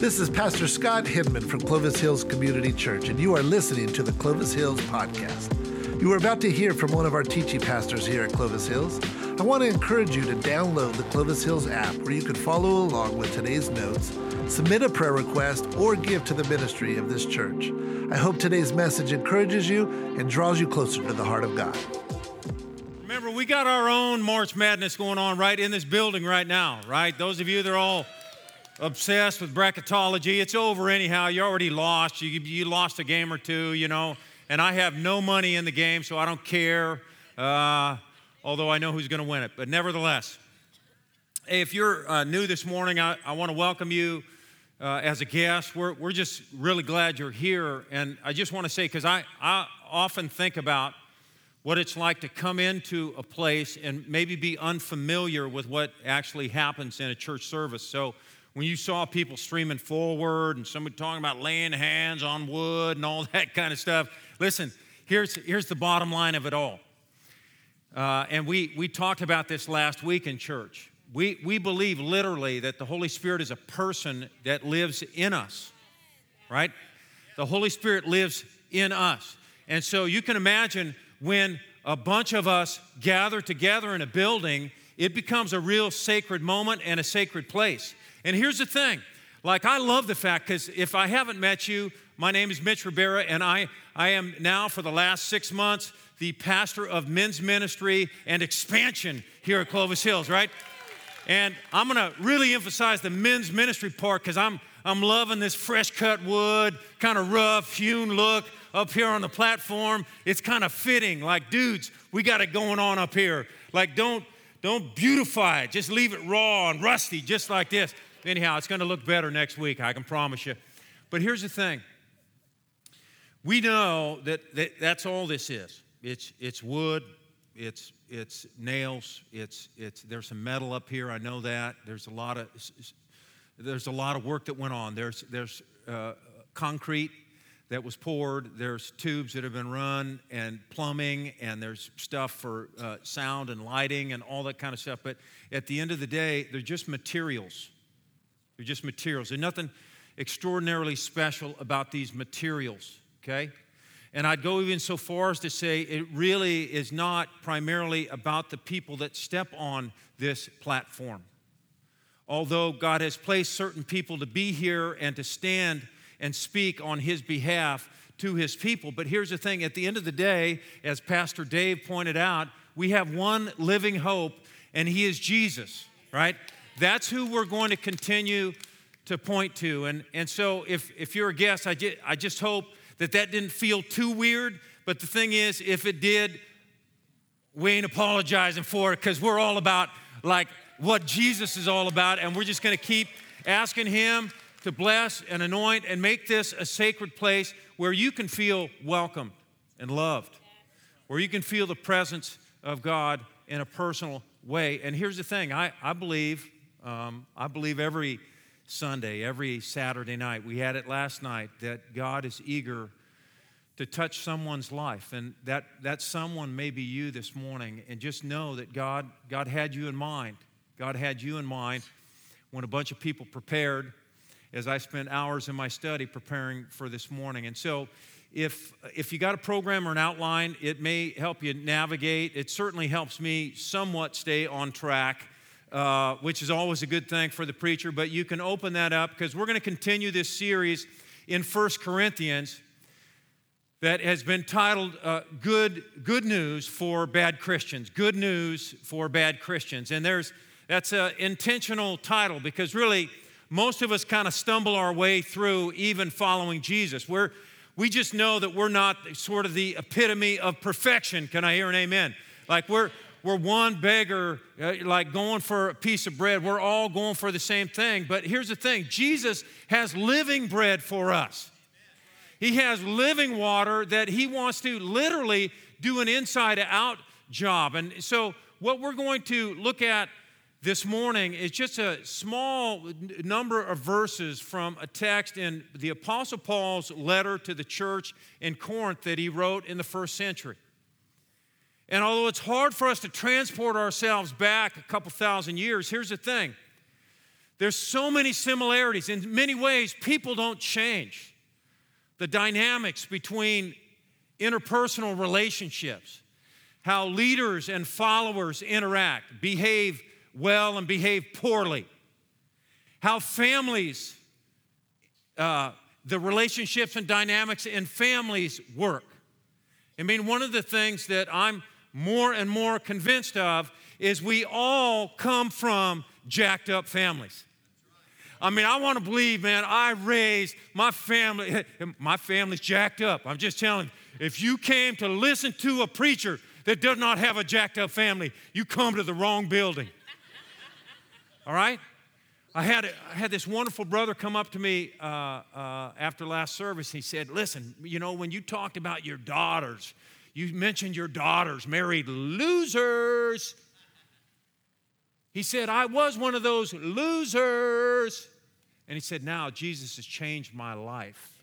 This is Pastor Scott Hinman from Clovis Hills Community Church, and you are listening to the Clovis Hills Podcast. You are about to hear from one of our teaching pastors here at Clovis Hills. I want to encourage you to download the Clovis Hills app where you can follow along with today's notes, submit a prayer request, or give to the ministry of this church. I hope today's message encourages you and draws you closer to the heart of God. Remember, we got our own March Madness going on right in this building right now, right? Those of you that are all obsessed with bracketology. It's over anyhow. You already lost. You, you lost a game or two, you know. And I have no money in the game, so I don't care, uh, although I know who's going to win it. But nevertheless, if you're uh, new this morning, I, I want to welcome you uh, as a guest. We're, we're just really glad you're here. And I just want to say, because I, I often think about what it's like to come into a place and maybe be unfamiliar with what actually happens in a church service. So, when you saw people streaming forward and somebody talking about laying hands on wood and all that kind of stuff, listen, here's, here's the bottom line of it all. Uh, and we, we talked about this last week in church. We, we believe literally that the Holy Spirit is a person that lives in us, right? The Holy Spirit lives in us. And so you can imagine when a bunch of us gather together in a building, it becomes a real sacred moment and a sacred place. And here's the thing like, I love the fact, because if I haven't met you, my name is Mitch Rivera, and I, I am now, for the last six months, the pastor of men's ministry and expansion here at Clovis Hills, right? And I'm gonna really emphasize the men's ministry part because I'm, I'm loving this fresh cut wood, kind of rough, hewn look up here on the platform. It's kind of fitting. Like, dudes, we got it going on up here. Like, don't, don't beautify it, just leave it raw and rusty, just like this. Anyhow, it's going to look better next week, I can promise you. But here's the thing we know that, that that's all this is it's, it's wood, it's, it's nails, it's, it's, there's some metal up here, I know that. There's a lot of, there's a lot of work that went on. There's, there's uh, concrete that was poured, there's tubes that have been run, and plumbing, and there's stuff for uh, sound and lighting and all that kind of stuff. But at the end of the day, they're just materials. They're just materials. There's nothing extraordinarily special about these materials, okay? And I'd go even so far as to say it really is not primarily about the people that step on this platform. Although God has placed certain people to be here and to stand and speak on His behalf to His people. But here's the thing at the end of the day, as Pastor Dave pointed out, we have one living hope, and He is Jesus, right? That's who we're going to continue to point to. And, and so, if, if you're a guest, I, just, I just hope that that didn't feel too weird. But the thing is, if it did, we ain't apologizing for it because we're all about like what Jesus is all about. And we're just going to keep asking Him to bless and anoint and make this a sacred place where you can feel welcome and loved, where you can feel the presence of God in a personal way. And here's the thing I, I believe um, I believe every Sunday, every Saturday night, we had it last night, that God is eager to touch someone's life. And that, that someone may be you this morning. And just know that God, God had you in mind. God had you in mind when a bunch of people prepared as I spent hours in my study preparing for this morning. And so, if, if you got a program or an outline, it may help you navigate. It certainly helps me somewhat stay on track uh, which is always a good thing for the preacher, but you can open that up because we're going to continue this series in First Corinthians that has been titled uh, good, good News for Bad Christians. Good News for Bad Christians. And there's, that's an intentional title because really, most of us kind of stumble our way through even following Jesus. We're, we just know that we're not sort of the epitome of perfection. Can I hear an amen? Like we're, we're one beggar, uh, like going for a piece of bread. We're all going for the same thing. But here's the thing Jesus has living bread for us. He has living water that He wants to literally do an inside out job. And so, what we're going to look at this morning is just a small number of verses from a text in the Apostle Paul's letter to the church in Corinth that he wrote in the first century. And although it's hard for us to transport ourselves back a couple thousand years, here's the thing There's so many similarities. In many ways, people don't change. The dynamics between interpersonal relationships, how leaders and followers interact, behave well and behave poorly, how families, uh, the relationships and dynamics in families work. I mean, one of the things that I'm more and more convinced of is we all come from jacked up families. I mean, I want to believe, man, I raised my family, my family's jacked up. I'm just telling you, if you came to listen to a preacher that does not have a jacked up family, you come to the wrong building. All right? I had, I had this wonderful brother come up to me uh, uh, after last service. He said, Listen, you know, when you talked about your daughters, you mentioned your daughters married losers. He said, I was one of those losers. And he said, Now Jesus has changed my life.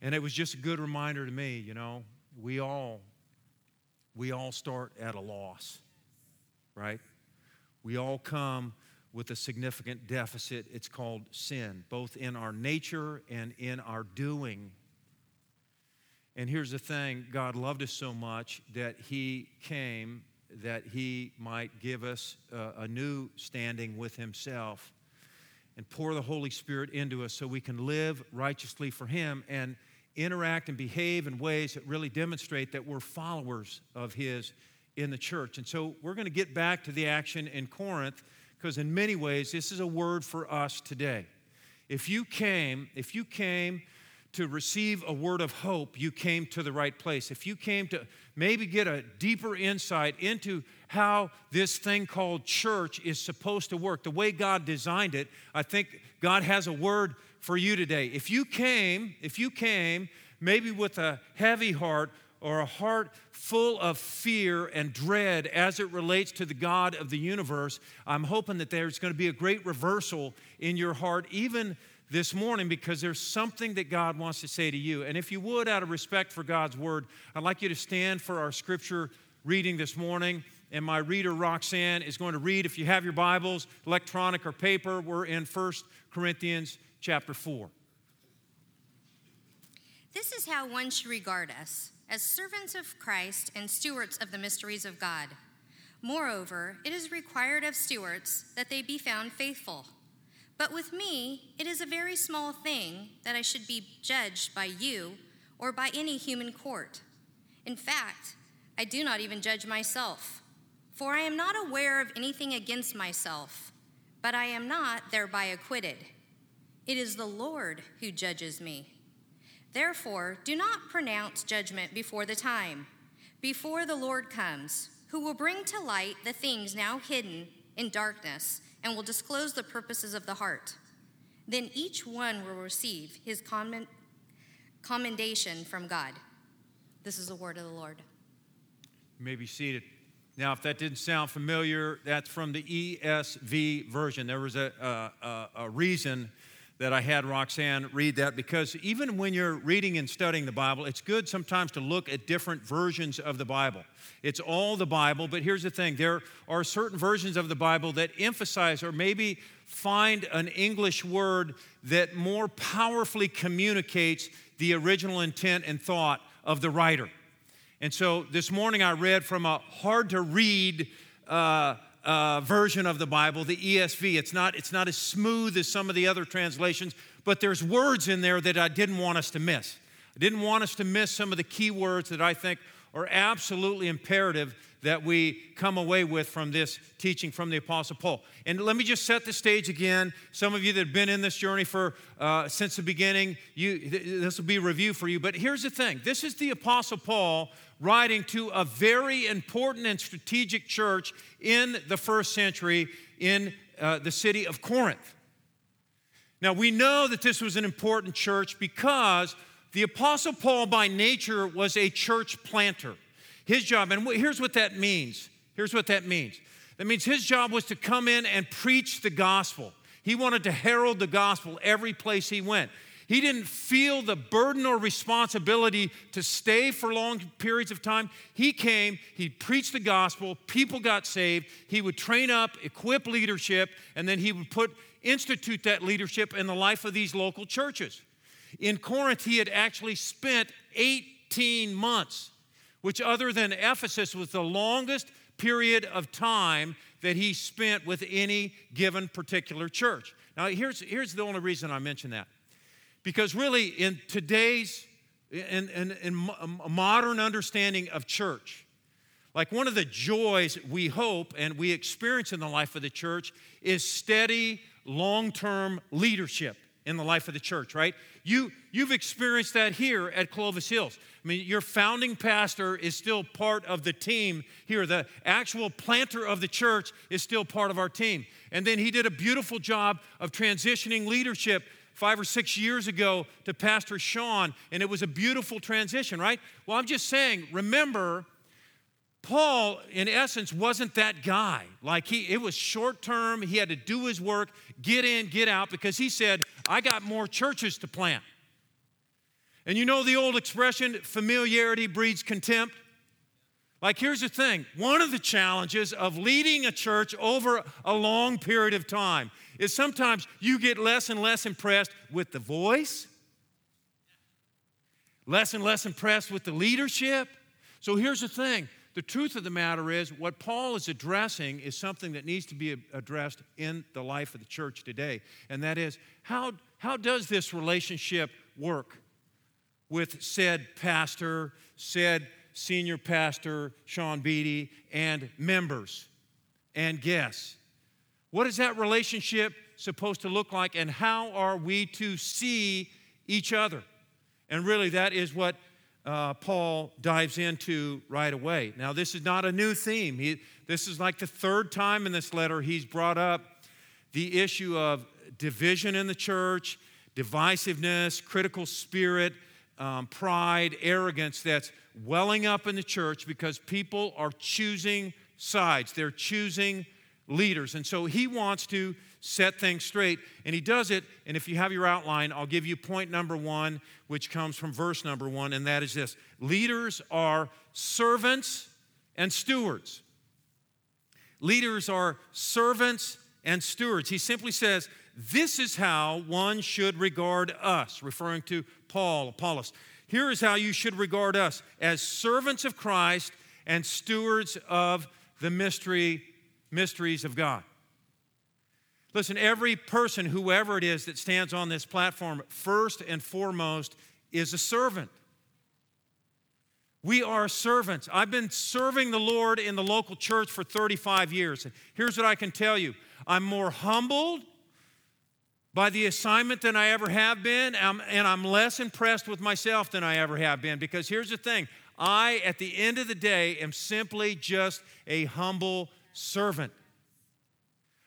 And it was just a good reminder to me, you know, we all we all start at a loss. Right? We all come with a significant deficit. It's called sin, both in our nature and in our doing. And here's the thing God loved us so much that He came that He might give us a, new standing with Himself and pour the Holy Spirit into us so we can live righteously for Him and interact and behave in ways that really demonstrate that we're followers of His in the church. And so we're going to get back to the action in Corinth because in many ways this is a word for us today. If you came, if you came to receive a word of hope, you came to the right place. If you came to maybe get a deeper insight into how this thing called church is supposed to work, the way God designed it, I think God has a word for you today. If you came, if you came maybe with a heavy heart or a heart full of fear and dread as it relates to the God of the universe, I'm hoping that there's going to be a great reversal in your heart, even this morning, because there's something that God wants to say to you. And if you would, out of respect for God's word, I'd like you to stand for our scripture reading this morning. And my reader, Roxanne, is going to read, if you have your Bibles, electronic or paper, we're in 1 Corinthians chapter 4. This is how one should regard us as servants of Christ and stewards of the mysteries of God. Moreover, it is required of stewards that they be found faithful. But with me, it is a very small thing that I should be judged by you or by any human court. In fact, I do not even judge myself, for I am not aware of anything against myself, but I am not thereby acquitted. It is the Lord who judges me. Therefore, do not pronounce judgment before the time, before the Lord comes, who will bring to light the things now hidden in darkness and will disclose the purposes of the heart. Then each one will receive his commendation from God. This is the word of the Lord. You may be seated. Now, if that didn't sound familiar, that's from the ESV version. There was a, a, a reason that I had Roxanne read that because even when you're reading and studying the Bible, it's good sometimes to look at different versions of the Bible. It's all the Bible, but here's the thing there are certain versions of the Bible that emphasize or maybe find an English word that more powerfully communicates the original intent and thought of the writer. And so this morning I read from a hard to read uh, uh, version of the Bible, the ESV. It's not, it's not as smooth as some of the other translations, but there's words in there that I didn't want us to miss. I didn't want us to miss some of the key words that I think are absolutely imperative that we come away with from this teaching from the Apostle Paul. And let me just set the stage again. Some of you that have been in this journey for uh, since the beginning, you, this will be a review for you. But here's the thing: this is the Apostle Paul writing to a very important and strategic church in the first century in uh, the city of Corinth. Now, we know that this was an important church because the Apostle Paul, by nature, was a church planter. His job, and here's what that means. Here's what that means. That means his job was to come in and preach the gospel. He wanted to herald the gospel every place he went. He didn't feel the burden or responsibility to stay for long periods of time. He came, he preached the gospel, people got saved, he would train up, equip leadership, and then he would put institute that leadership in the life of these local churches. In Corinth, he had actually spent 18 months, which, other than Ephesus, was the longest period of time that he spent with any given particular church. Now, here's, here's the only reason I mention that. Because really, in today's in, in, in modern understanding of church, like one of the joys we hope and we experience in the life of the church is steady, long term leadership in the life of the church, right? You, you've experienced that here at Clovis Hills. I mean, your founding pastor is still part of the team here. The actual planter of the church is still part of our team. And then he did a beautiful job of transitioning leadership five or six years ago to Pastor Sean, and it was a beautiful transition, right? Well, I'm just saying, remember, Paul, in essence, wasn't that guy. Like he, it was short term. He had to do his work, get in, get out, because he said, I got more churches to plant. And you know the old expression, familiarity breeds contempt? Like, here's the thing one of the challenges of leading a church over a long period of time is sometimes you get less and less impressed with the voice, less and less impressed with the leadership. So here's the thing the truth of the matter is, what Paul is addressing is something that needs to be addressed in the life of the church today. And that is, how, how does this relationship work with said pastor, said senior pastor, Sean Beatty, and members and guests? What is that relationship supposed to look like, and how are we to see each other? And really, that is what uh, Paul dives into right away. Now, this is not a new theme. He, this is like the third time in this letter he's brought up the issue of division in the church, divisiveness, critical spirit, um, pride, arrogance that's welling up in the church because people are choosing sides. They're choosing leaders. And so he wants to set things straight, and he does it. And if you have your outline, I'll give you point number one, which comes from verse number one, and that is this Leaders are servants and stewards. Leaders are servants and stewards. He simply says, This is how one should regard us, referring to Paul, Apollos. Here is how you should regard us as servants of Christ and stewards of the mystery mysteries of God. Listen, every person, whoever it is that stands on this platform, first and foremost is a servant. We are servants. I've been serving the Lord in the local church for 35 years. And Here's what I can tell you I'm more humbled by the assignment than I ever have been, um, and I'm less impressed with myself than I ever have been. Because here's the thing I, at the end of the day, am simply just a humble servant.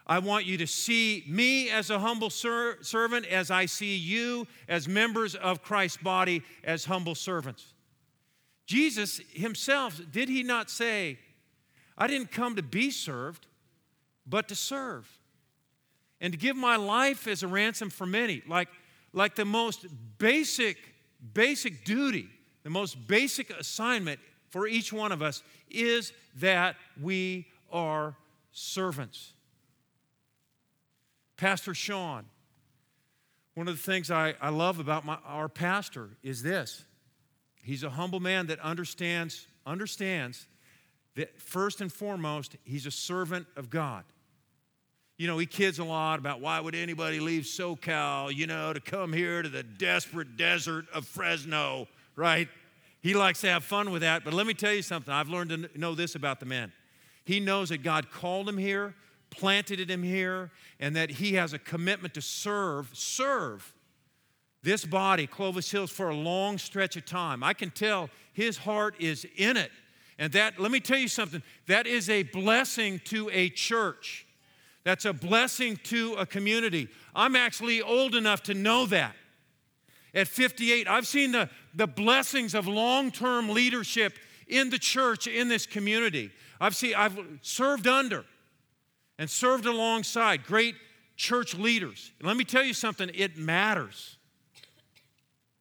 I want you to see me as a humble ser- servant as I see you as members of Christ's body as humble servants. Jesus himself, did he not say, I didn't come to be served, but to serve and to give my life as a ransom for many? Like, like the most basic, basic duty, the most basic assignment for each one of us is that we are servants. Pastor Sean, one of the things I, I love about my, our pastor is this. He's a humble man that understands, understands that first and foremost, he's a servant of God. You know, he kids a lot about why would anybody leave SoCal, you know, to come here to the desperate desert of Fresno, right? He likes to have fun with that. But let me tell you something. I've learned to know this about the man. He knows that God called him here, planted him here, and that he has a commitment to serve, serve this body, Clovis Hills, for a long stretch of time. I can tell his heart is in it. And that, let me tell you something, that is a blessing to a church. That's a blessing to a community. I'm actually old enough to know that. At 58, I've seen the, the blessings of long term leadership in the church, in this community. I've seen, I've served under and served alongside great church leaders. And let me tell you something, it matters.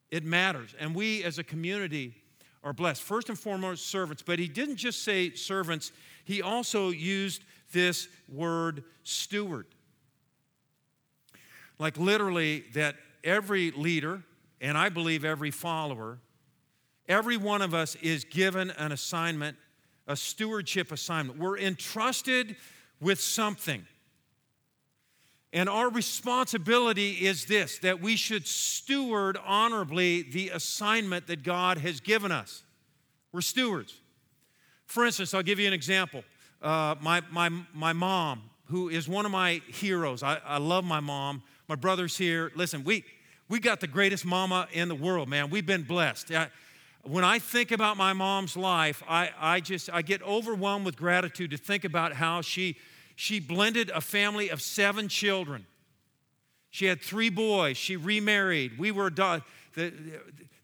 It matters. And we as a community are blessed. First and foremost, servants. But he didn't just say servants, he also used this word steward. Like literally, that every leader, and I believe every follower, every one of us is given an assignment, a stewardship assignment. We're entrusted with something. And our responsibility is this that we should steward honorably the assignment that God has given us. We're stewards. For instance, I'll give you an example. Uh, my, my, my mom, who is one of my heroes, I, I love my mom. My brother's here. Listen, we, we got the greatest mama in the world, man. We've been blessed. I, when I think about my mom's life, I, I just I get overwhelmed with gratitude to think about how she she blended a family of seven children. She had three boys. She remarried. We were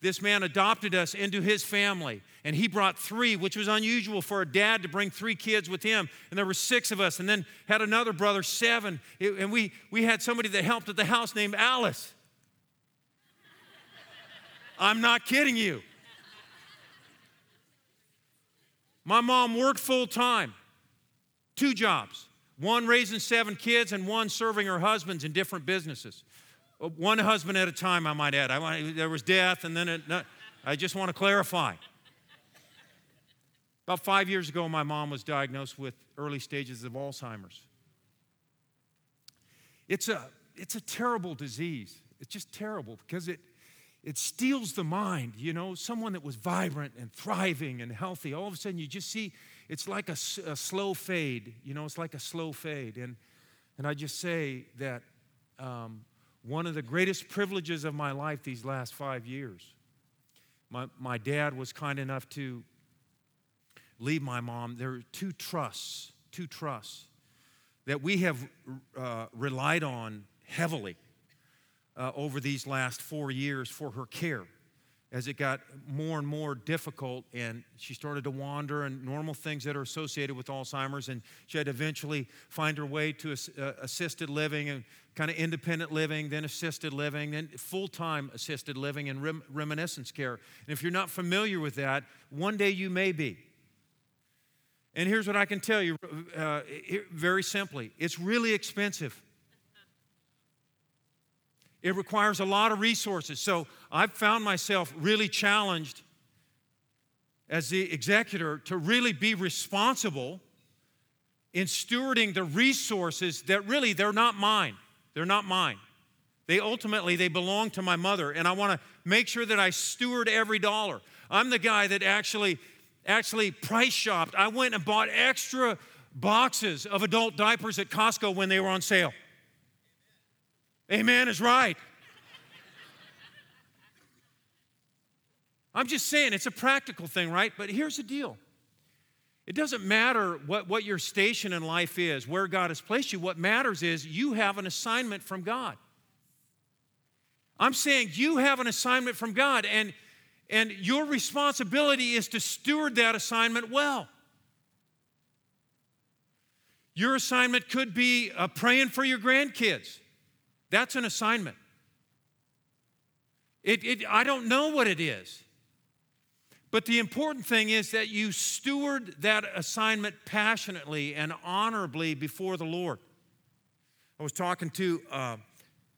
this man adopted us into his family, and he brought three, which was unusual for a dad to bring three kids with him. And there were six of us, and then had another brother, seven. and we, we had somebody that helped at the house named Alice. I'm not kidding you. My mom worked full time, two jobs one raising seven kids and one serving her husbands in different businesses. Uh, one husband at a time, I might add. I there was death, and then it, I just want to clarify. About five years ago, my mom was diagnosed with early stages of Alzheimer's. It's a, it's a terrible disease. It's just terrible because it, it steals the mind. You know, someone that was vibrant and thriving and healthy, all of a sudden you just see it's like a, a, slow fade. You know, it's like a slow fade. And, and I just say that um, one of the greatest privileges of my life these last five years, my, my dad was kind enough to leave my mom. There are two trusts, two trusts that we have uh, relied on heavily uh, over these last four years for her care as it got more and more difficult and she started to wander and normal things that are associated with Alzheimer's and she had to eventually find her way to uh, assisted living and kind of independent living then assisted living then full-time assisted living and rem- reminiscence care. And if you're not familiar with that one day you may be. And here's what I can tell you uh, very simply it's really expensive it requires a lot of resources. So I've found myself really challenged as the executor to really be responsible in stewarding the resources that really they're not mine. They're not mine. They ultimately they belong to my mother and I want to make sure that I steward every dollar. I'm the guy that actually actually price shopped. I went and bought extra boxes of adult diapers at Costco when they were on sale. Amen is right. I'm just saying it's a practical thing, right? But here's the deal it doesn't matter what, what your station in life is, where God has placed you. What matters is you have an assignment from God. I'm saying you have an assignment from God, and, and your responsibility is to steward that assignment well. Your assignment could be uh, praying for your grandkids. That's an assignment. It, it, I don't know what it is. But the important thing is that you steward that assignment passionately and honorably before the Lord. I was talking to uh,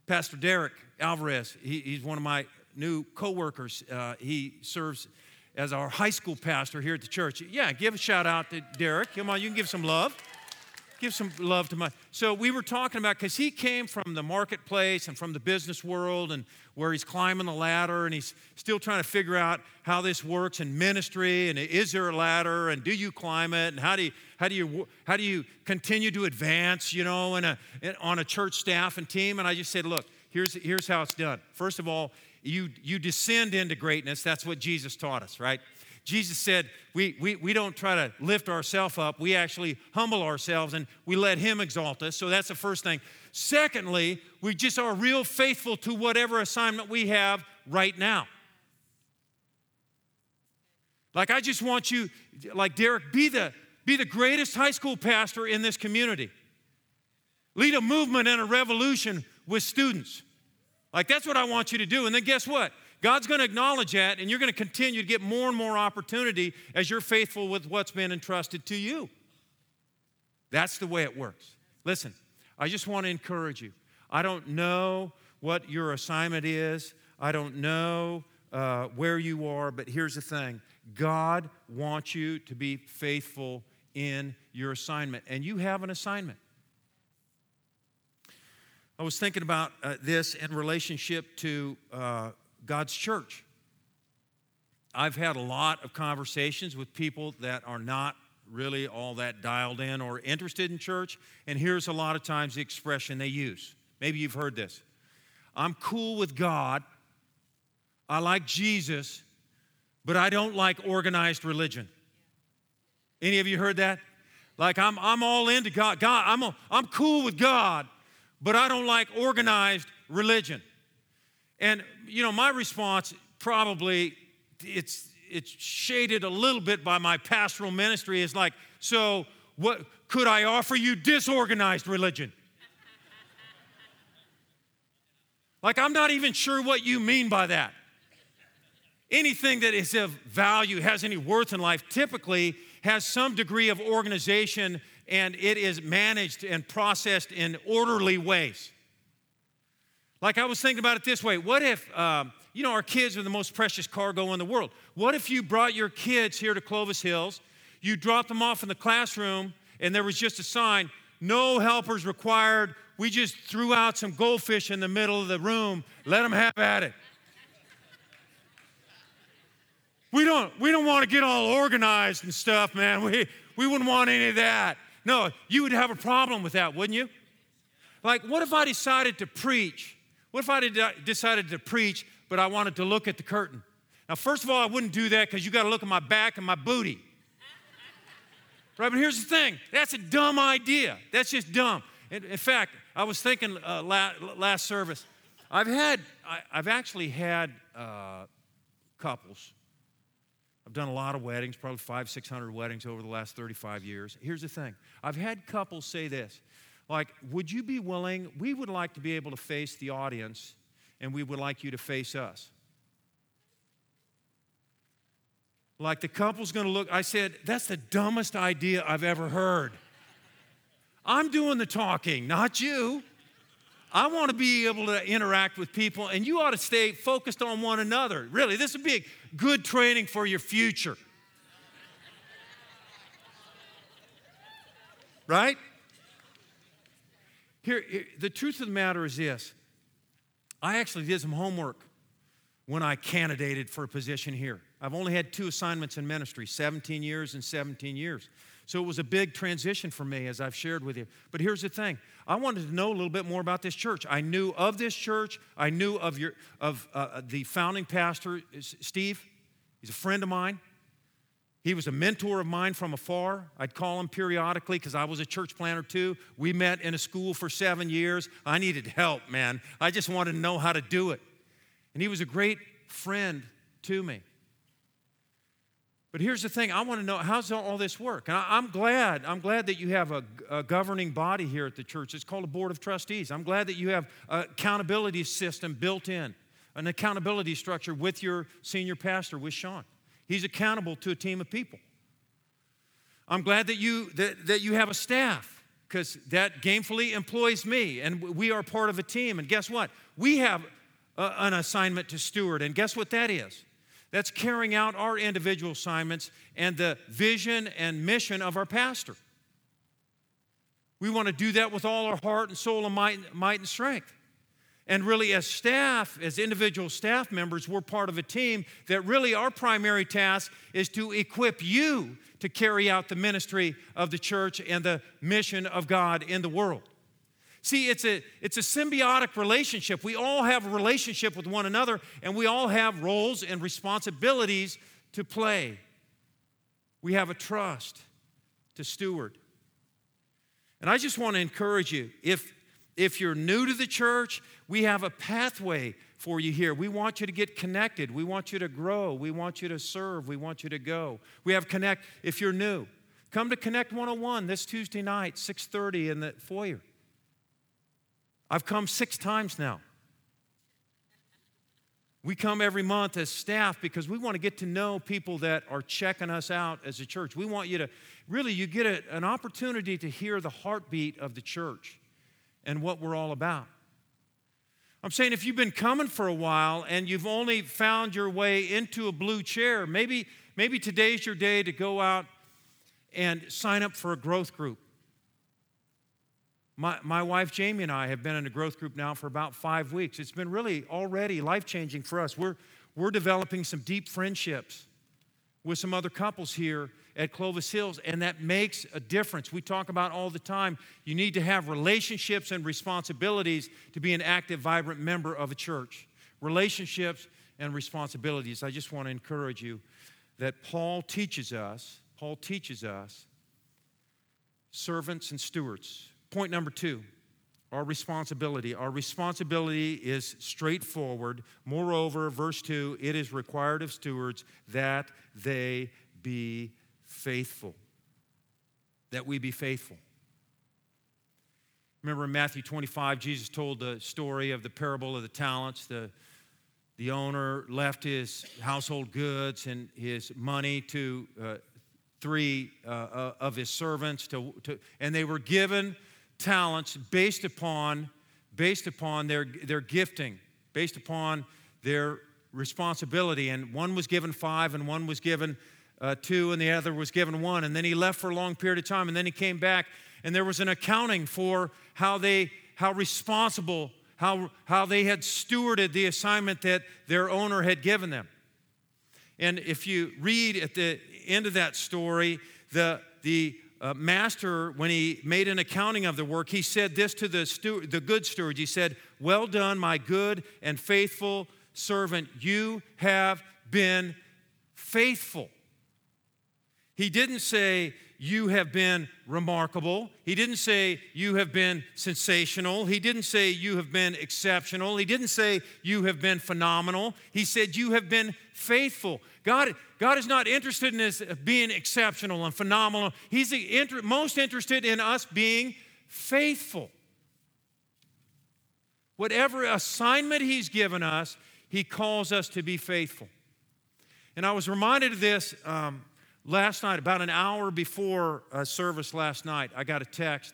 Pastor Derek Alvarez. He, he's one of my new coworkers. Uh, he serves as our high school pastor here at the church. Yeah, give a shout out to Derek. Come on, you can give some love give some love to my. So we were talking about because he came from the marketplace and from the business world and where he's climbing the ladder and he's still trying to figure out how this works in ministry and is there a ladder and do you climb it and how do you how do you how do you continue to advance you know in a in, on a church staff and team? And I just said look here's here's how it's done. First of all you you descend into greatness. That's what Jesus taught us right Jesus said, we, we, we don't try to lift ourselves up. We actually humble ourselves and we let Him exalt us. So that's the first thing. Secondly, we just are real faithful to whatever assignment we have right now. Like, I just want you, like Derek, be the, be the greatest high school pastor in this community. Lead a movement and a revolution with students. Like, that's what I want you to do. And then guess what? God's going to acknowledge that, and you're going to continue to get more and more opportunity as you're faithful with what's been entrusted to you. That's the way it works. Listen, I just want to encourage you. I don't know what your assignment is, I don't know uh, where you are, but here's the thing God wants you to be faithful in your assignment, and you have an assignment. I was thinking about uh, this in relationship to uh, God's church. I've had a lot of conversations with people that are not really all that dialed in or interested in church, and here's a lot of times the expression they use. Maybe you've heard this I'm cool with God, I like Jesus, but I don't like organized religion. Any of you heard that? Like, I'm, I'm all into God. God, I'm, a, I'm cool with God, but I don't like organized religion. And, you know, my response probably, it's, it's shaded a little bit by my pastoral ministry is like, so what could I offer you disorganized religion? like, I'm not even sure what you mean by that. Anything that is of value, has any worth in life, typically has some degree of organization and it is managed and processed in orderly ways. Like I was thinking about it this way what if, um, you know, our kids are the most precious cargo in the world. What if you brought your kids here to Clovis Hills, you dropped them off in the classroom, and there was just a sign no helpers required. We just threw out some goldfish in the middle of the room. Let them have at it. We don't, we don't want to get all organized and stuff, man. We, we wouldn't want any of that. No, you would have a problem with that, wouldn't you? Like, what if I decided to preach? What if I decided to preach, but I wanted to look at the curtain? Now, first of all, I wouldn't do that because you got to look at my back and my booty. Right, but here's the thing that's a dumb idea. That's just dumb. In, in fact, I was thinking uh, last, last service, I've had, I, have actually had uh, couples I've done a lot of weddings, probably five, 600 weddings over the last 35 years. Here's the thing I've had couples say this like, would you be willing? We would like to be able to face the audience, and we would like you to face us. Like the couple's gonna look, I said, that's the dumbest idea I've ever heard. I'm doing the talking, not you. I want to be able to interact with people, and you ought to stay focused on one another. Really, this would be a good training for your future. Right? Here, the truth of the matter is this I actually did some homework when I candidated for a position here. I've only had two assignments in ministry 17 years and 17 years. So it was a big transition for me, as I've shared with you. But here's the thing I wanted to know a little bit more about this church. I knew of this church, I knew of, your, of uh, the founding pastor, Steve. He's a friend of mine. He was a mentor of mine from afar. I'd call him periodically because I was a church planter too. We met in a school for seven years. I needed help, man. I just wanted to know how to do it. And he was a great friend to me. But here's the thing I want to know how's all this work? And I, am glad, I'm glad that you have a, a, governing body here at the church. It's called a board of trustees. I'm glad that you have an accountability system built in, an accountability structure with your senior pastor, with Sean. He's accountable to a team of people. I'm glad that you, that, that you have a staff because that gamefully employs me and we are part of a team. And guess what? We have a, an assignment to steward. And guess what that is? That's carrying out our individual assignments and the vision and mission of our pastor. We want to do that with all our heart and soul and might, might and strength. And really, as staff, as individual staff members, we're part of a team that really our primary task is to equip you to carry out the ministry of the church and the mission of God in the world. See, it's a, it's a symbiotic relationship. We all have a relationship with one another, and we all have roles and responsibilities to play. We have a trust to steward. And I just want to encourage you if, if you're new to the church, we have a pathway for you here. We want you to get connected. We want you to grow. We want you to serve. We want you to go. We have Connect if you're new. Come to Connect 101 this Tuesday night, 6:30 in the foyer. I've come six times now. We come every month as staff because we want to get to know people that are checking us out as a church. We want you to really, you get a, an opportunity to hear the heartbeat of the church and what we're all about. I'm saying if you've been coming for a while and you've only found your way into a blue chair, maybe, maybe today's your day to go out and sign up for a growth group. My, my wife Jamie and I have been in a growth group now for about five weeks. It's been really already life changing for us. We're, we're developing some deep friendships with some other couples here at Clovis Hills, and that makes a difference. We talk about all the time you need to have relationships and responsibilities to be an active, vibrant member of a church. Relationships and responsibilities. I just want to encourage you that Paul teaches us, Paul teaches us servants and stewards. Point number two our responsibility. Our responsibility is straightforward. Moreover, verse 2 it is required of stewards that they be faithful. That we be faithful. Remember in Matthew 25, Jesus told the story of the parable of the talents. The, the owner left his household goods and his money to uh, three uh, uh, of his servants, to, to, and they were given talents based upon, based upon their, their gifting, based upon their responsibility. And one was given five, and one was given uh, two, and the other was given one. And then he left for a long period of time, and then he came back, and there was an accounting for how they, how responsible, how, how they had stewarded the assignment that their owner had given them. And if you read at the end of that story, the, the uh, master, when he made an accounting of the work, he said this to the, steward, the good steward. He said, Well done, my good and faithful servant. You have been faithful. He didn't say, You have been remarkable. He didn't say, You have been sensational. He didn't say, You have been exceptional. He didn't say, You have been phenomenal. He said, You have been faithful. God, God is not interested in us being exceptional and phenomenal. He's inter- most interested in us being faithful. Whatever assignment He's given us, He calls us to be faithful. And I was reminded of this um, last night, about an hour before uh, service last night. I got a text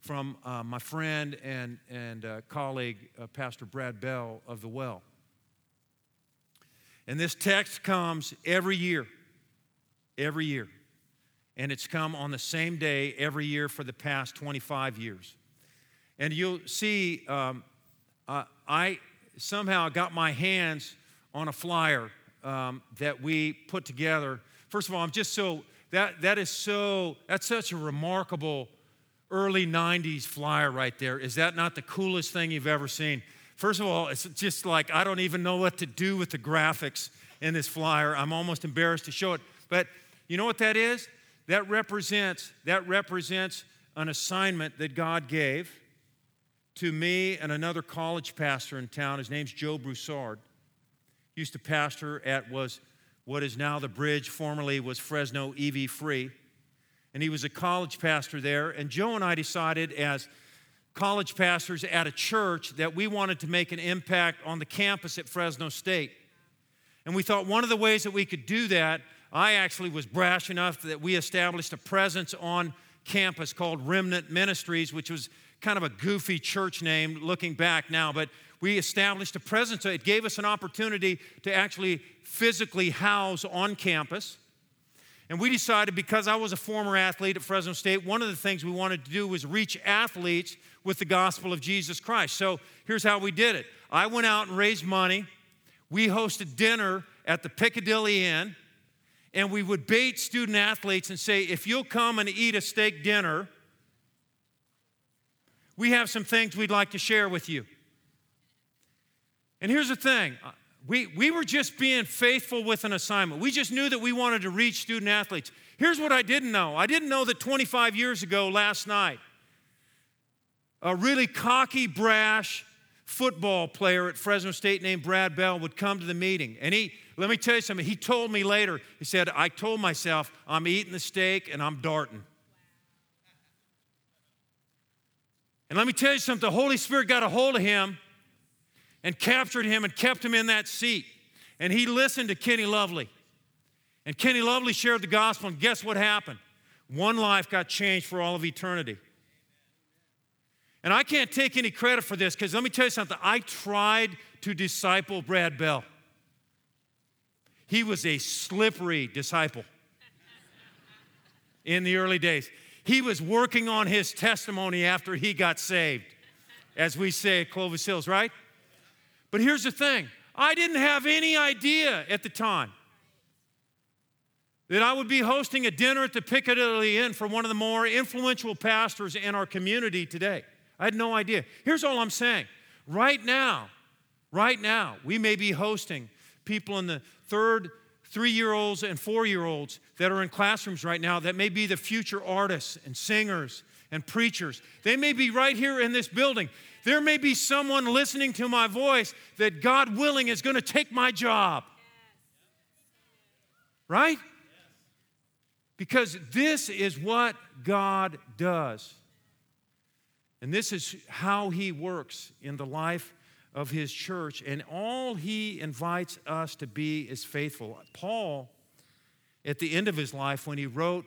from uh, my friend and, and uh, colleague, uh, Pastor Brad Bell of The Well. And this text comes every year, every year. And it's come on the same day every year for the past 25 years. And you'll see, um, uh, I somehow got my hands on a flyer um, that we put together. First of all, I'm just so, that, that is so, that's such a remarkable early 90s flyer right there. Is that not the coolest thing you've ever seen? First of all, it's just like I don't even know what to do with the graphics in this flyer. I'm almost embarrassed to show it. But you know what that is? That represents that represents an assignment that God gave to me and another college pastor in town. His name's Joe Broussard. He used to pastor at was what is now the bridge, formerly was Fresno EV Free. And he was a college pastor there. And Joe and I decided as college pastors at a church that we wanted to make an impact on the campus at Fresno State. And we thought one of the ways that we could do that, I actually was brash enough that we established a presence on campus called Remnant Ministries, which was kind of a goofy church name looking back now, but we established a presence. It gave us an opportunity to actually physically house on campus. And we decided because I was a former athlete at Fresno State, one of the things we wanted to do was reach athletes with the gospel of Jesus Christ. So here's how we did it I went out and raised money. We hosted dinner at the Piccadilly Inn, and we would bait student athletes and say, if you'll come and eat a steak dinner, we have some things we'd like to share with you. And here's the thing uh, we, we were just being faithful with an assignment. We just knew that we wanted to reach student athletes. Here's what I didn't know I didn't know that 25 years ago, last night, a really cocky, brash football player at Fresno State named Brad Bell would come to the meeting. And he, let me tell you something, he told me later, he said, I told myself, I'm eating the steak and I'm darting. And let me tell you something, the Holy Spirit got a hold of him and captured him and kept him in that seat. And he listened to Kenny Lovely. And Kenny Lovely shared the gospel, and guess what happened? One life got changed for all of eternity. And I can't take any credit for this because let me tell you something. I tried to disciple Brad Bell. He was a slippery disciple in the early days. He was working on his testimony after he got saved, as we say at Clovis Hills, right? But here's the thing I didn't have any idea at the time that I would be hosting a dinner at the Piccadilly Inn for one of the more influential pastors in our community today. I had no idea. Here's all I'm saying. Right now, right now, we may be hosting people in the third, three year olds, and four year olds that are in classrooms right now that may be the future artists and singers and preachers. They may be right here in this building. There may be someone listening to my voice that God willing is going to take my job. Right? Because this is what God does. And this is how He works in the life of His church. And all He invites us to be is faithful. Paul, at the end of his life, when he wrote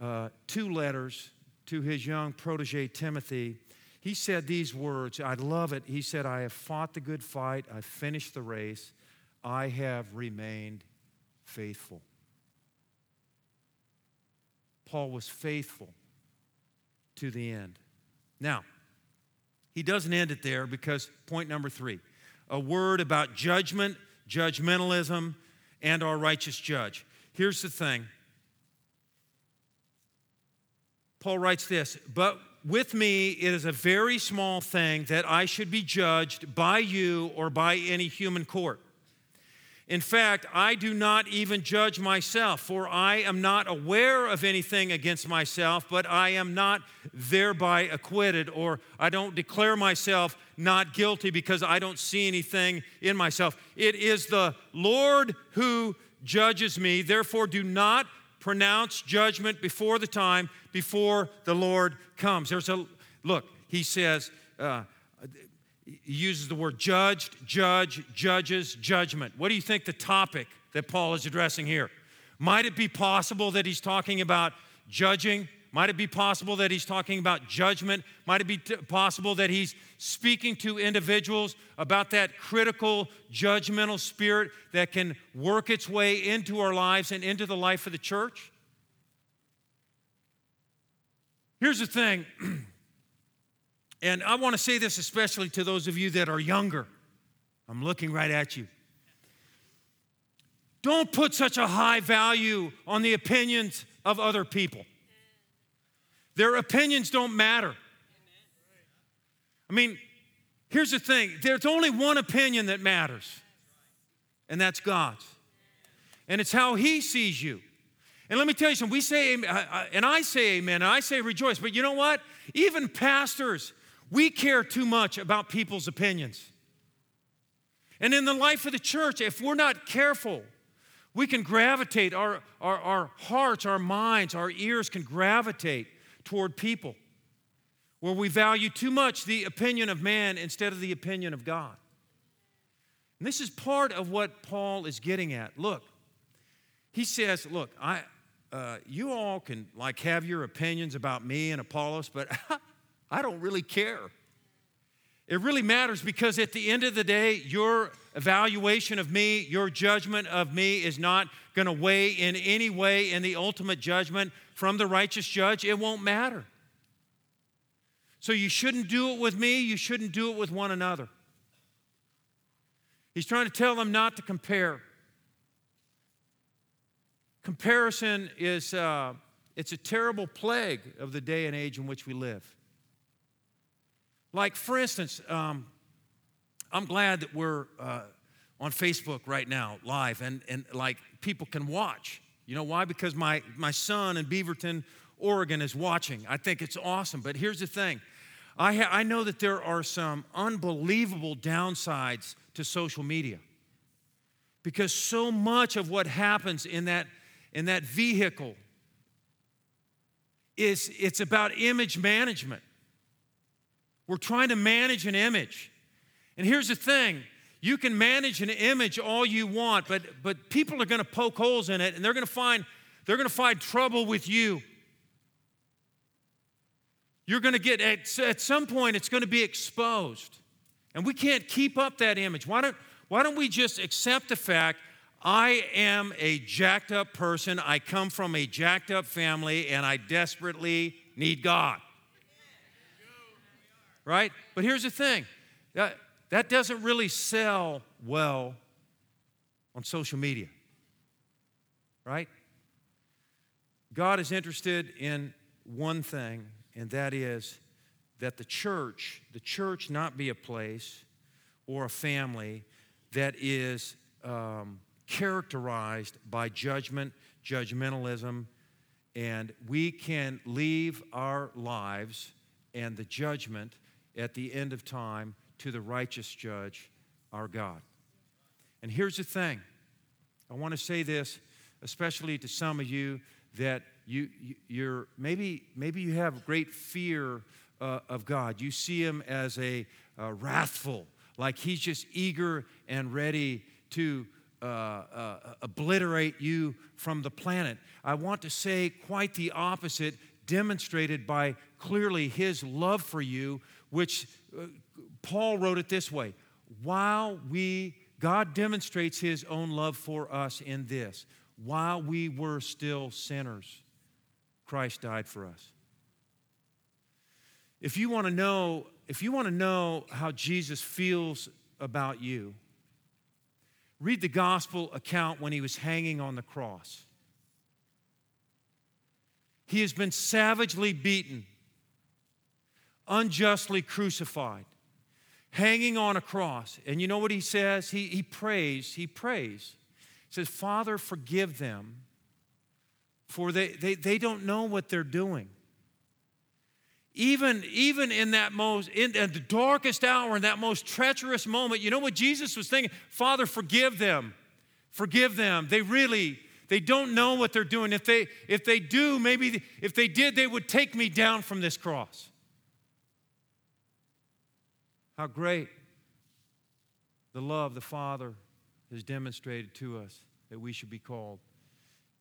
uh, two letters to his young protege Timothy, he said these words. I love it. He said, I have fought the good fight, I've finished the race, I have remained faithful. Paul was faithful to the end. Now, he doesn't end it there because point number three a word about judgment, judgmentalism, and our righteous judge. Here's the thing Paul writes this, but with me it is a very small thing that I should be judged by you or by any human court. In fact, I do not even judge myself, for I am not aware of anything against myself, but I am not thereby acquitted, or I don't declare myself not guilty because I don't see anything in myself. It is the Lord who judges me. Therefore, do not pronounce judgment before the time, before the Lord comes. There's a look, he says, uh, he uses the word judged, judge, judges, judgment. What do you think the topic that Paul is addressing here? Might it be possible that he's talking about judging? Might it be possible that he's talking about judgment? Might it be t- possible that he's speaking to individuals about that critical, judgmental spirit that can work its way into our lives and into the life of the church? Here's the thing And I want to say this especially to those of you that are younger. I'm looking right at you. Don't put such a high value on the opinions of other people. Their opinions don't matter. I mean, here's the thing there's only one opinion that matters, and that's God's. And it's how He sees you. And let me tell you something, we say, uh, uh, and I say amen, and I say rejoice, but you know what? Even pastors, we care too much about people's opinions. And in the life of the church, if we're not careful, we can gravitate, our, our, our hearts, our minds, our ears can gravitate toward people where we value too much the opinion of man instead of the opinion of God. And this is part of what Paul is getting at. Look, he says, Look, I, uh, you all can like have your opinions about me and Apollos, but I don't really care. It really matters because at the end of the day, your evaluation of me, your judgment of me is not going to weigh in any way in the ultimate judgment from the righteous judge. It won't matter. So you shouldn't do it with me, you shouldn't do it with one another. He's trying to tell them not to compare. Comparison is uh, it's a terrible plague of the day and age in which we live. Like, for instance, um, I'm glad that we're uh, on Facebook right now, live, and, and like people can watch. You know why? Because my, my son in Beaverton, Oregon is watching. I think it's awesome. But here's the thing I, ha- I know that there are some unbelievable downsides to social media because so much of what happens in that, in that vehicle is it's about image management. We're trying to manage an image. And here's the thing you can manage an image all you want, but, but people are going to poke holes in it and they're going to find they're going to find trouble with you. You're going to get at, at some point it's going to be exposed. And we can't keep up that image. Why don't, why don't we just accept the fact I am a jacked up person, I come from a jacked up family, and I desperately need God. Right? But here's the thing that, that doesn't really sell well on social media. Right? God is interested in one thing, and that is that the church, the church not be a place or a family that is um, characterized by judgment, judgmentalism, and we can leave our lives and the judgment at the end of time to the righteous judge, our God. And here's the thing I want to say this, especially to some of you that you, you're maybe, maybe you have great fear uh, of God. You see him as a uh, wrathful, like he's just eager and ready to uh, uh, obliterate you from the planet. I want to say quite the opposite, demonstrated by clearly his love for you, which uh, Paul wrote it this way while we, God demonstrates his own love for us in this, while we were still sinners, Christ died for us. If you want to know, if you want to know how Jesus feels about you, read the gospel account when he was hanging on the cross. He has been savagely beaten, unjustly crucified, hanging on a cross. And you know what he says? He, he prays, he prays. He says, Father, forgive them, for they, they, they don't know what they're doing. Even, even in that most, in, in the darkest hour, in that most treacherous moment, you know what Jesus was thinking? Father, forgive them. Forgive them. They really, they don't know what they're doing. If they, if they do, maybe if they did, they would take me down from this cross. How great the love the Father has demonstrated to us that we should be called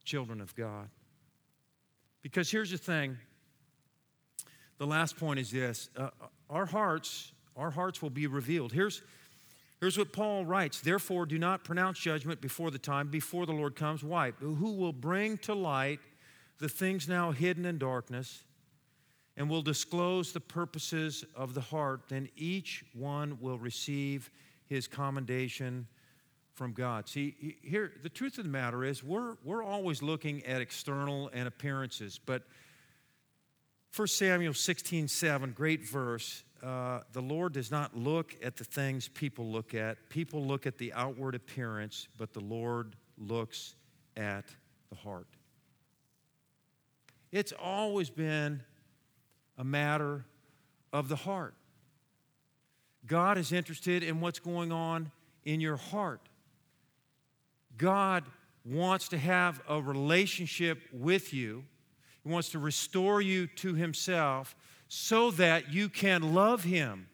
children of God. Because here's the thing the last point is this uh, our hearts, our hearts will be revealed. Here's, here's what Paul writes Therefore, do not pronounce judgment before the time, before the Lord comes. Why? Who will bring to light the things now hidden in darkness and will disclose the purposes of the heart. Then each one will receive his commendation from God. See, here, the truth of the matter is, we're, we're always looking at external and appearances, but 1 Samuel 16 7, great verse. Uh, the Lord does not look at the things people look at. People look at the outward appearance, but the Lord looks at the heart. It's always been a matter of the heart. God is interested in what's going on in your heart. God wants to have a relationship with you he wants to restore you to Himself so that you can love Him.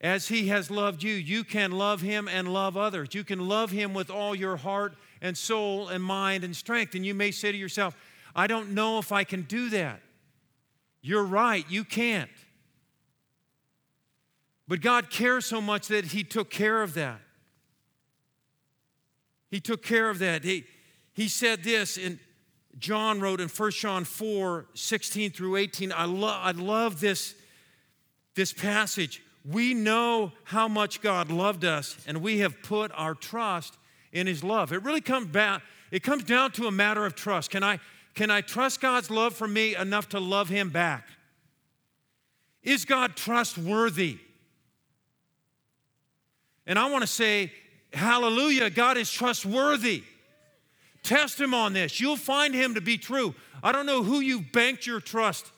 As He has loved you, you can love Him and love others. You can love Him with all your heart and soul and mind and strength. And you may say to yourself, I don't know if I can do that. You're right, you can't. But God cares so much that He took care of that. He took care of that. He, he said this in John wrote in 1 John 4 16 through 18. I, lo- I love this, this passage. We know how much God loved us, and we have put our trust in His love. It really comes back, it comes down to a matter of trust. Can I, can I trust God's love for me enough to love Him back? Is God trustworthy? And I want to say, hallelujah, God is trustworthy. Test him on this. You'll find him to be true. I don't know who you've banked your trust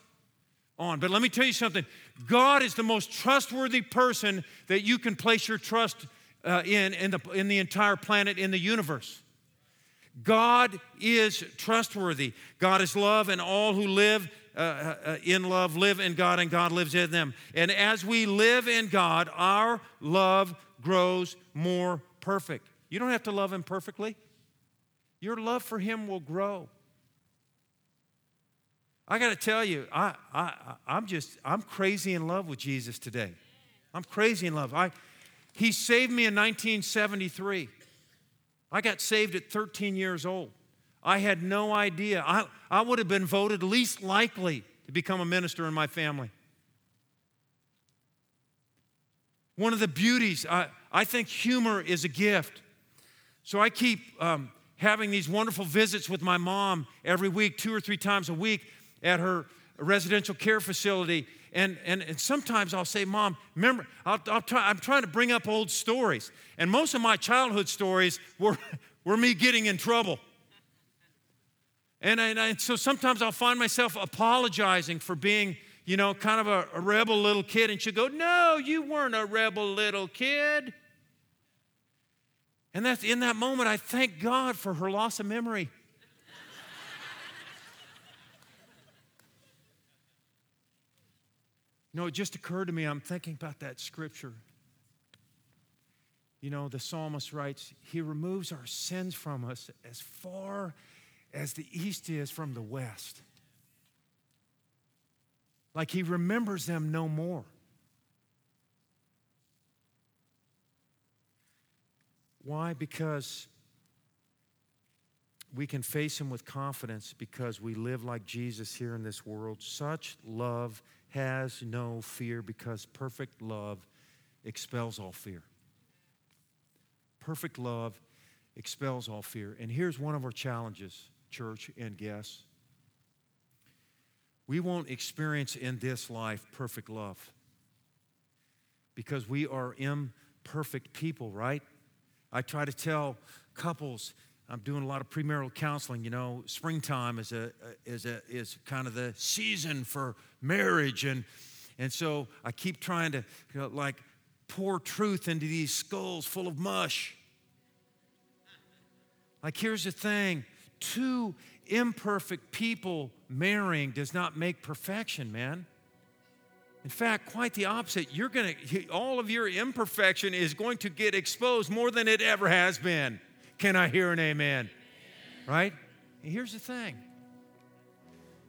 on, but let me tell you something. God is the most trustworthy person that you can place your trust uh, in in the, in the entire planet, in the universe. God is trustworthy. God is love, and all who live uh, uh, in love live in God and God lives in them. And as we live in God, our love grows more perfect. You don't have to love Him perfectly, your love for Him will grow. I got to tell you, I, I, I'm just, I'm crazy in love with Jesus today. I'm crazy in love. I, he saved me in 1973. I got saved at 13 years old. I had no idea. I, I would have been voted least likely to become a minister in my family. One of the beauties, I, I think humor is a gift. So I keep um, having these wonderful visits with my mom every week, two or three times a week at her residential care facility. And, and, and sometimes I'll say, Mom, remember, I'll, I'll try, I'm trying to bring up old stories. And most of my childhood stories were, were me getting in trouble. And, and, and, so sometimes I'll find myself apologizing for being, you know, kind of a, a rebel little kid. And she'll go, No, you weren't a rebel little kid. And that's in that moment, I thank God for her loss of memory. No, it just occurred to me, I'm thinking about that scripture. You know, the psalmist writes, He removes our sins from us as far as the east is from the west. Like he remembers them no more. Why? Because we can face him with confidence because we live like Jesus here in this world. Such love has no fear because perfect love expels all fear. Perfect love expels all fear. And here's one of our challenges church and guests. We won't experience in this life perfect love because we are imperfect people, right? I try to tell couples, I'm doing a lot of premarital counseling. You know, springtime is a is a is kind of the season for marriage, and and so I keep trying to you know, like pour truth into these skulls full of mush. Like, here's the thing two imperfect people marrying does not make perfection, man. In fact, quite the opposite. You're to, all of your imperfection is going to get exposed more than it ever has been. Can I hear an amen? Right? And here's the thing.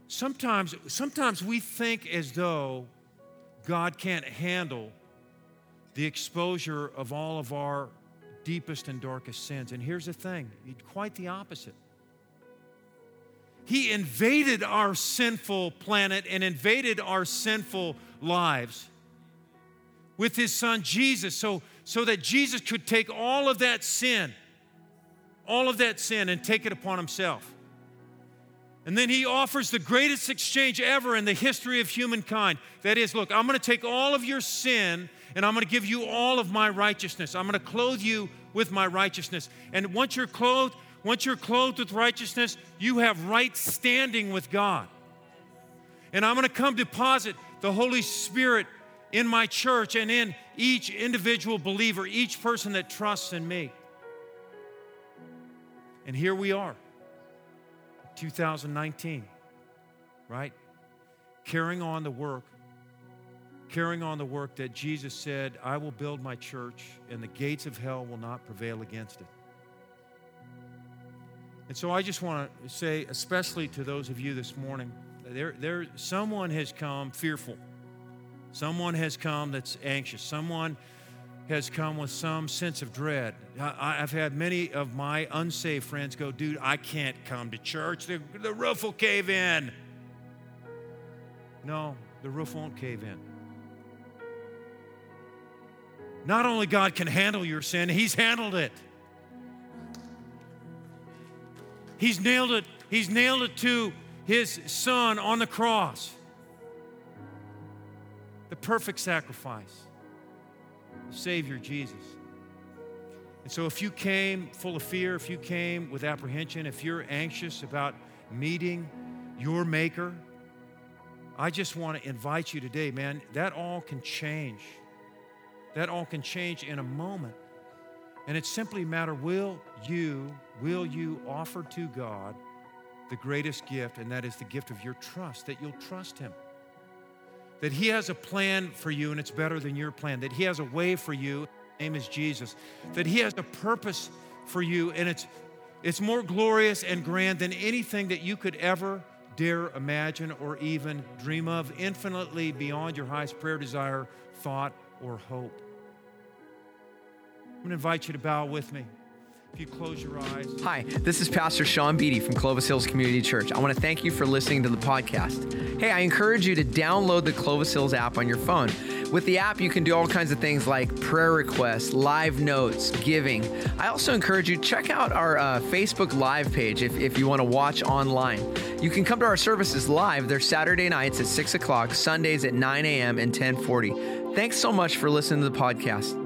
Sometimes, sometimes we think as though God can't handle the exposure of all of our deepest and darkest sins. And here's the thing quite the opposite. He invaded our sinful planet and invaded our sinful lives with his son Jesus so, so that Jesus could take all of that sin, all of that sin, and take it upon himself. And then he offers the greatest exchange ever in the history of humankind. That is, look, I'm going to take all of your sin and I'm going to give you all of my righteousness. I'm going to clothe you with my righteousness. And once you're clothed, once you're clothed with righteousness, you have right standing with God. And I'm going to come deposit the Holy Spirit in my church and in each individual believer, each person that trusts in me. And here we are, 2019, right? Carrying on the work, carrying on the work that Jesus said, I will build my church, and the gates of hell will not prevail against it. And so I just want to say, especially to those of you this morning, there, there, someone has come fearful. Someone has come that's anxious. Someone has come with some sense of dread. I, have had many of my unsaved friends go, dude, I can't come to church. The, the roof will cave in. No, the roof won't cave in. Not only God can handle your sin, He's handled it. He's nailed it. He's nailed it to his son on the cross. The perfect sacrifice. Savior Jesus. And so, if you came full of fear, if you came with apprehension, if you're anxious about meeting your Maker, I just want to invite you today, man. That all can change. That all can change in a moment. And it's simply a matter will you, will you offer to God the greatest gift, and that is the gift of your trust, that you'll trust Him. That He has a plan for you, and it's better than your plan. That He has a way for you, name is Jesus. That He has a purpose for you, and it's, it's more glorious and grand than anything that you could ever dare imagine or even dream of, infinitely beyond your highest prayer, desire, thought, or hope. I'm going to invite you to bow with me. If you close your eyes. Hi, this is Pastor Sean Beatty from Clovis Hills Community Church. I want to thank you for listening to the podcast. Hey, I encourage you to download the Clovis Hills app on your phone. With the app, you can do all kinds of things like prayer requests, live notes, giving. I also encourage you check out our uh, Facebook Live page if, if you want to watch online. You can come to our services live. They're Saturday nights at 6 o'clock, Sundays at 9 a.m. and 1040. Thanks so much for listening to the podcast.